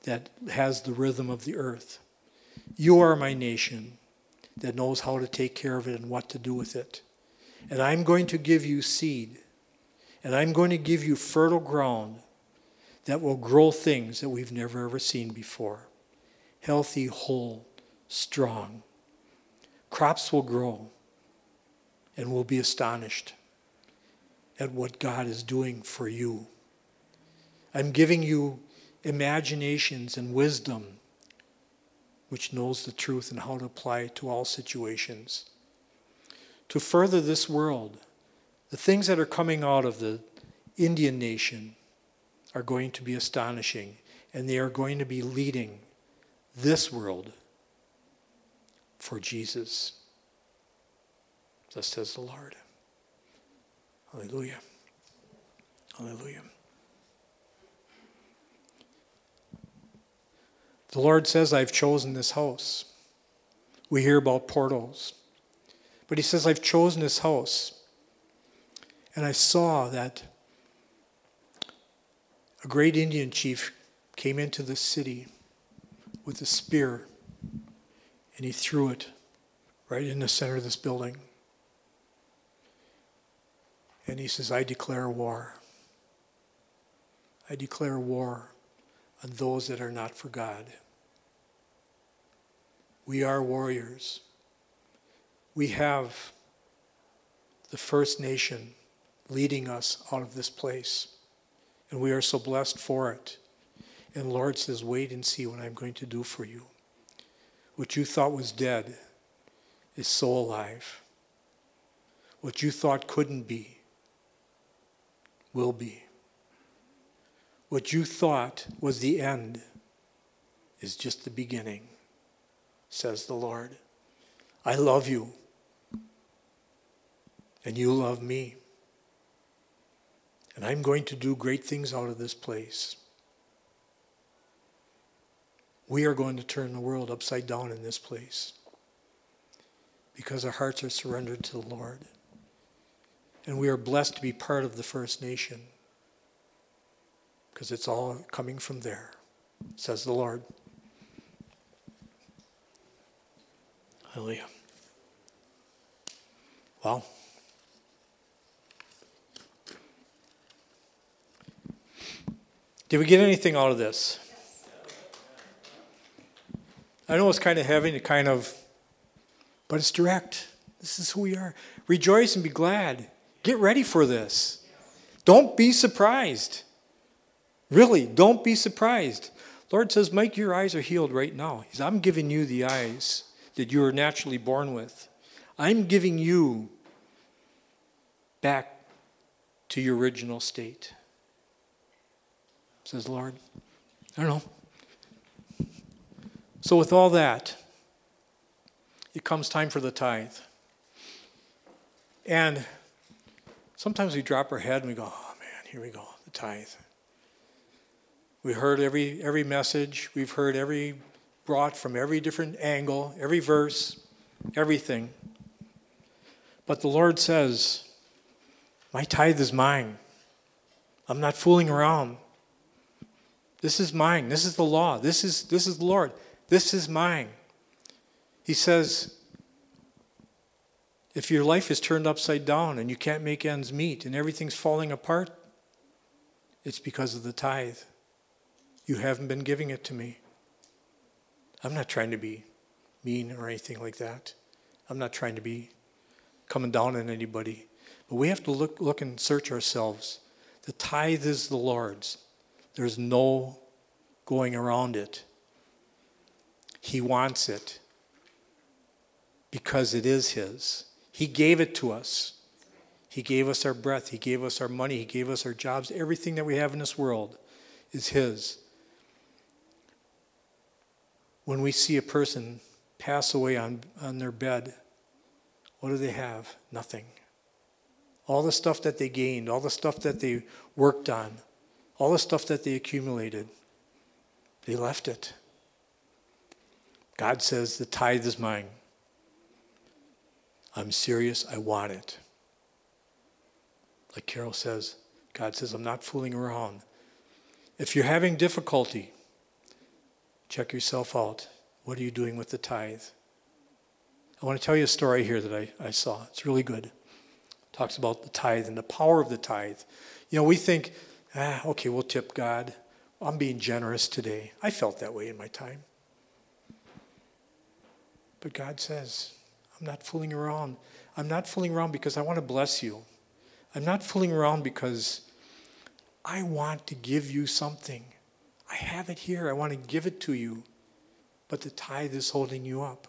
A: that has the rhythm of the earth. You are my nation that knows how to take care of it and what to do with it. And I'm going to give you seed, and I'm going to give you fertile ground that will grow things that we've never ever seen before healthy, whole, strong. Crops will grow, and we'll be astonished at what God is doing for you. I'm giving you imaginations and wisdom which knows the truth and how to apply it to all situations. To further this world, the things that are coming out of the Indian nation are going to be astonishing, and they are going to be leading this world for Jesus. Thus says the Lord. Hallelujah. Hallelujah. The Lord says, I've chosen this house. We hear about portals. But He says, I've chosen this house. And I saw that a great Indian chief came into the city with a spear and he threw it right in the center of this building. And he says, I declare war. I declare war on those that are not for God. We are warriors. We have the First Nation leading us out of this place. And we are so blessed for it. And Lord says, Wait and see what I'm going to do for you. What you thought was dead is so alive. What you thought couldn't be will be. What you thought was the end is just the beginning, says the Lord. I love you, and you love me. And I'm going to do great things out of this place. We are going to turn the world upside down in this place because our hearts are surrendered to the Lord. And we are blessed to be part of the First Nation because it's all coming from there, says the Lord. Hallelujah. Well, did we get anything out of this? I know it's kind of heavy and kind of, but it's direct. This is who we are. Rejoice and be glad. Get ready for this. Don't be surprised. Really, don't be surprised. Lord says, Mike, your eyes are healed right now. He says, I'm giving you the eyes that you are naturally born with. I'm giving you back to your original state. Says Lord. I don't know. So, with all that, it comes time for the tithe. And Sometimes we drop our head and we go, oh man, here we go, the tithe. We heard every, every message, we've heard every brought from every different angle, every verse, everything. But the Lord says, My tithe is mine. I'm not fooling around. This is mine. This is the law. This is, this is the Lord. This is mine. He says, if your life is turned upside down and you can't make ends meet and everything's falling apart, it's because of the tithe. You haven't been giving it to me. I'm not trying to be mean or anything like that. I'm not trying to be coming down on anybody. But we have to look, look and search ourselves. The tithe is the Lord's, there's no going around it. He wants it because it is His. He gave it to us. He gave us our breath. He gave us our money. He gave us our jobs. Everything that we have in this world is His. when we see a person pass away on, on their bed, what do they have? Nothing. All the stuff that they gained, all the stuff that they worked on, all the stuff that they accumulated, they left it. God says, The tithe is mine. I'm serious. I want it. Like Carol says, God says, I'm not fooling around. If you're having difficulty, check yourself out. What are you doing with the tithe? I want to tell you a story here that I, I saw. It's really good. It talks about the tithe and the power of the tithe. You know, we think, ah, okay, we'll tip God. I'm being generous today. I felt that way in my time. But God says, I'm not fooling around. I'm not fooling around because I want to bless you. I'm not fooling around because I want to give you something. I have it here. I want to give it to you. But the tithe is holding you up.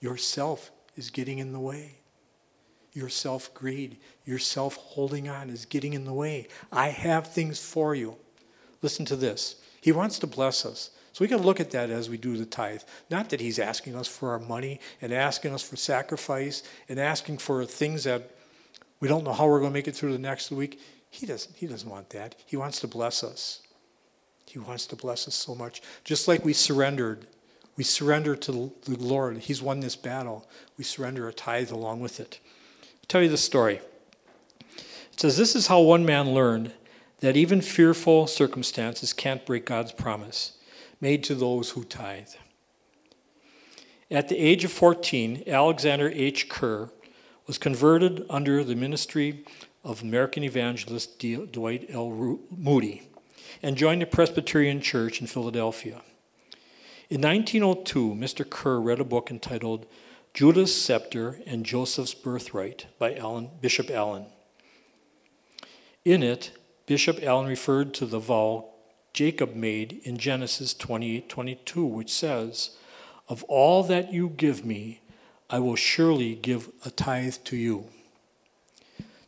A: Yourself is getting in the way. Your self greed, your self holding on is getting in the way. I have things for you. Listen to this. He wants to bless us. So we got to look at that as we do the tithe. Not that he's asking us for our money and asking us for sacrifice and asking for things that we don't know how we're going to make it through the next week. He doesn't, he doesn't want that. He wants to bless us. He wants to bless us so much. Just like we surrendered. We surrender to the Lord. He's won this battle. We surrender a tithe along with it. Tell you the story. It says, This is how one man learned that even fearful circumstances can't break God's promise made to those who tithe. At the age of 14, Alexander H. Kerr was converted under the ministry of American evangelist Dwight L. Moody and joined the Presbyterian Church in Philadelphia. In 1902, Mr. Kerr read a book entitled Judah's Scepter and Joseph's Birthright by Bishop Allen. In it, Bishop Allen referred to the vow Jacob made in Genesis 28 22, which says, Of all that you give me, I will surely give a tithe to you.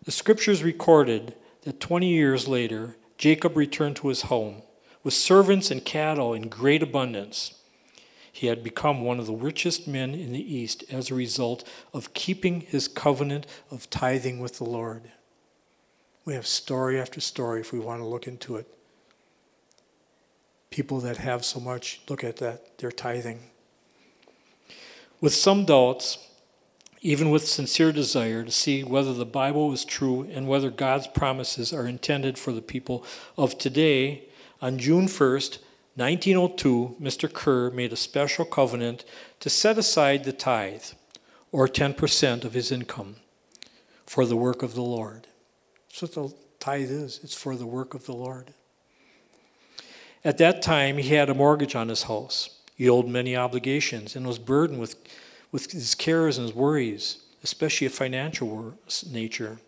A: The scriptures recorded that 20 years later, Jacob returned to his home with servants and cattle in great abundance. He had become one of the richest men in the East as a result of keeping his covenant of tithing with the Lord. We have story after story if we want to look into it. People that have so much, look at that, they're tithing. With some doubts, even with sincere desire to see whether the Bible is true and whether God's promises are intended for the people of today, on June 1st, 1902, Mr. Kerr made a special covenant to set aside the tithe, or 10% of his income, for the work of the Lord. That's what the tithe is it's for the work of the Lord. At that time, he had a mortgage on his house. He owed many obligations and was burdened with, with his cares and his worries, especially of financial nature.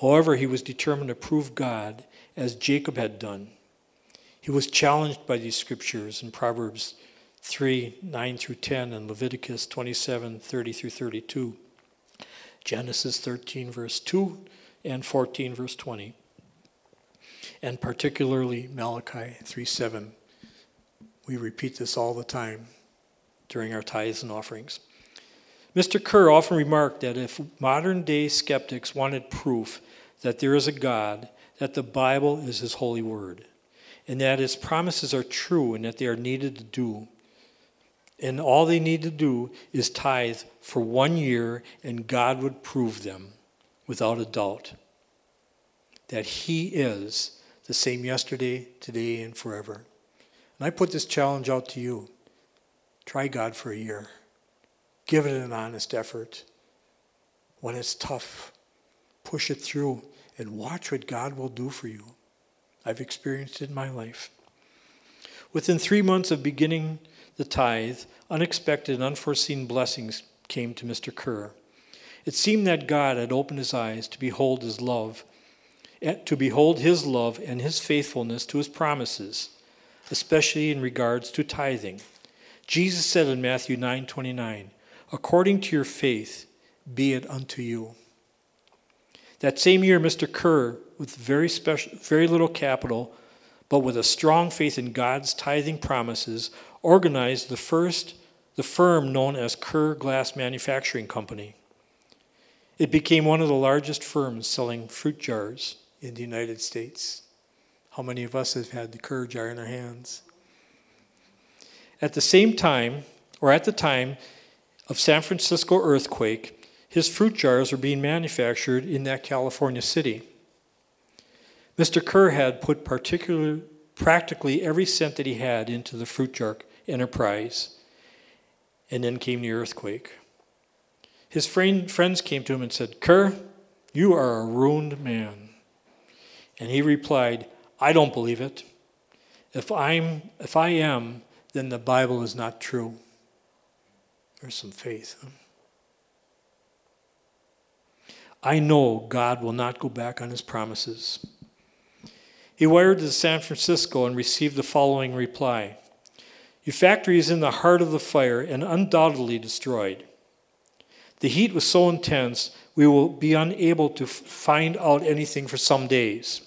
A: However, he was determined to prove God as Jacob had done. He was challenged by these scriptures in Proverbs 3 9 through 10 and Leviticus 27 30 through 32, Genesis 13, verse 2 and 14, verse 20, and particularly Malachi 3 7. We repeat this all the time during our tithes and offerings. Mr. Kerr often remarked that if modern day skeptics wanted proof that there is a God, that the Bible is His holy word, and that His promises are true and that they are needed to do. And all they need to do is tithe for one year, and God would prove them without a doubt that He is the same yesterday, today, and forever. And I put this challenge out to you try God for a year, give it an honest effort. When it's tough, push it through and watch what God will do for you. I've experienced in my life. Within three months of beginning the tithe, unexpected and unforeseen blessings came to Mr. Kerr. It seemed that God had opened his eyes to behold his love, eh, to behold his love and his faithfulness to his promises, especially in regards to tithing. Jesus said in Matthew 9:29, "According to your faith be it unto you." That same year Mr. Kerr with very special very little capital but with a strong faith in God's tithing promises, organized the first the firm known as Kerr Glass Manufacturing Company. It became one of the largest firms selling fruit jars in the United States. How many of us have had the Kerr jar in our hands? At the same time, or at the time of San Francisco earthquake, his fruit jars were being manufactured in that California city. Mr. Kerr had put practically every cent that he had into the fruit jar enterprise. And then came the earthquake. His friend, friends came to him and said, Kerr, you are a ruined man. And he replied, I don't believe it. If, I'm, if I am, then the Bible is not true. There's some faith. Huh? I know God will not go back on his promises. He wired to San Francisco and received the following reply Your factory is in the heart of the fire and undoubtedly destroyed. The heat was so intense, we will be unable to find out anything for some days.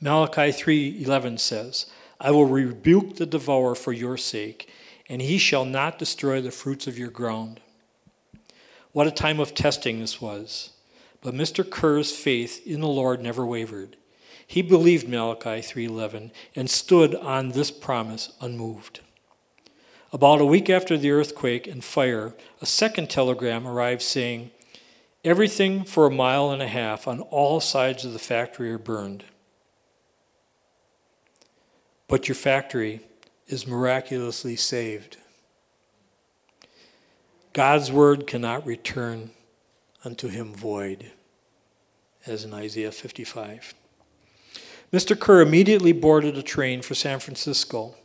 A: Malachi 3:11 says, "I will rebuke the devourer for your sake, and he shall not destroy the fruits of your ground." What a time of testing this was. But Mr. Kerr's faith in the Lord never wavered. He believed Malachi 3:11 and stood on this promise unmoved. About a week after the earthquake and fire, a second telegram arrived saying, Everything for a mile and a half on all sides of the factory are burned. But your factory is miraculously saved. God's word cannot return unto him void, as in Isaiah 55. Mr. Kerr immediately boarded a train for San Francisco.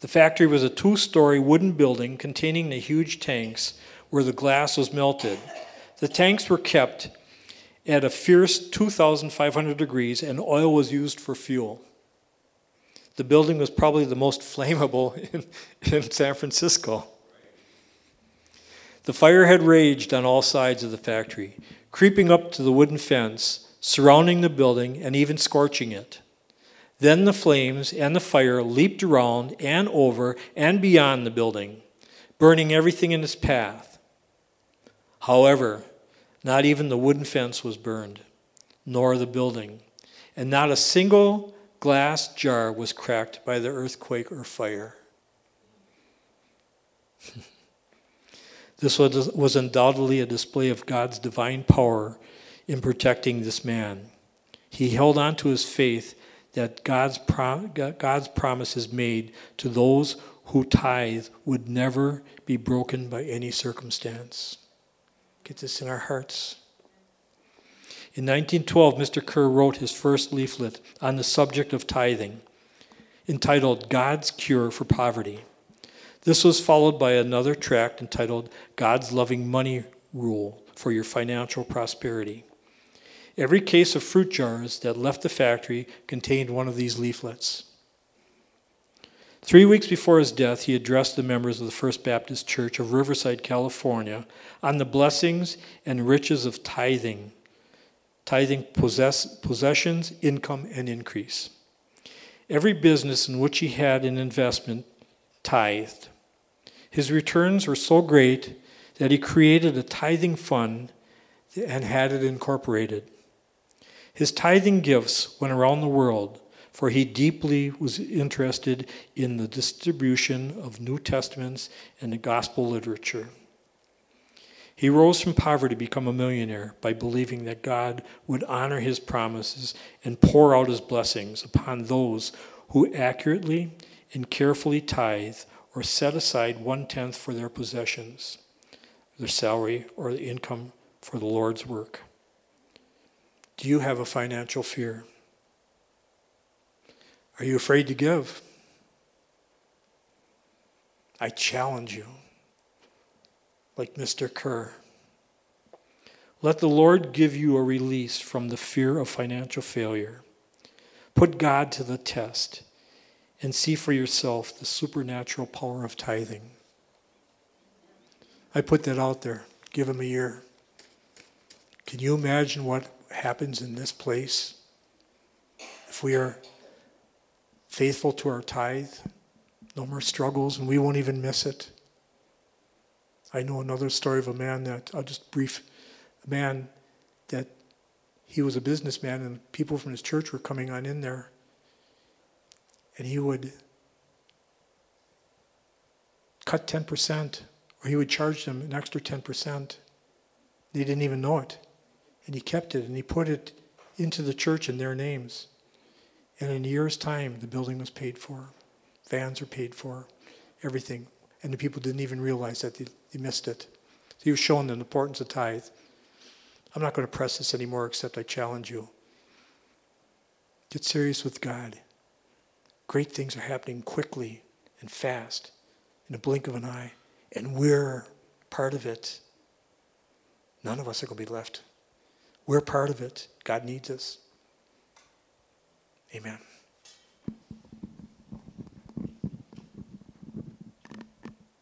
A: The factory was a two story wooden building containing the huge tanks where the glass was melted. The tanks were kept at a fierce 2,500 degrees, and oil was used for fuel. The building was probably the most flammable in, in San Francisco. The fire had raged on all sides of the factory, creeping up to the wooden fence, surrounding the building, and even scorching it. Then the flames and the fire leaped around and over and beyond the building, burning everything in its path. However, not even the wooden fence was burned, nor the building, and not a single glass jar was cracked by the earthquake or fire. This was, was undoubtedly a display of God's divine power in protecting this man. He held on to his faith that God's, prom- God's promises made to those who tithe would never be broken by any circumstance. Get this in our hearts. In 1912, Mr. Kerr wrote his first leaflet on the subject of tithing, entitled God's Cure for Poverty. This was followed by another tract entitled God's Loving Money Rule for Your Financial Prosperity. Every case of fruit jars that left the factory contained one of these leaflets. Three weeks before his death, he addressed the members of the First Baptist Church of Riverside, California, on the blessings and riches of tithing, tithing possess, possessions, income, and increase. Every business in which he had an investment tithed. His returns were so great that he created a tithing fund and had it incorporated. His tithing gifts went around the world, for he deeply was interested in the distribution of New Testaments and the gospel literature. He rose from poverty to become a millionaire by believing that God would honor his promises and pour out his blessings upon those who accurately and carefully tithe or set aside one tenth for their possessions, their salary, or the income for the Lord's work. Do you have a financial fear? Are you afraid to give? I challenge you, like Mr. Kerr. Let the Lord give you a release from the fear of financial failure. Put God to the test and see for yourself the supernatural power of tithing. I put that out there. Give him a year. Can you imagine what happens in this place if we are faithful to our tithe. No more struggles, and we won't even miss it. I know another story of a man that, I'll just brief, a man that he was a businessman, and people from his church were coming on in there. And he would cut 10%, or he would charge them an extra 10%. They didn't even know it. And he kept it, and he put it into the church in their names. And in a year's time, the building was paid for, vans were paid for, everything. And the people didn't even realize that they, they missed it. So he was showing them the importance of tithe. I'm not going to press this anymore, except I challenge you. Get serious with God. Great things are happening quickly and fast in a blink of an eye, and we're part of it. None of us are going to be left. We're part of it. God needs us. Amen.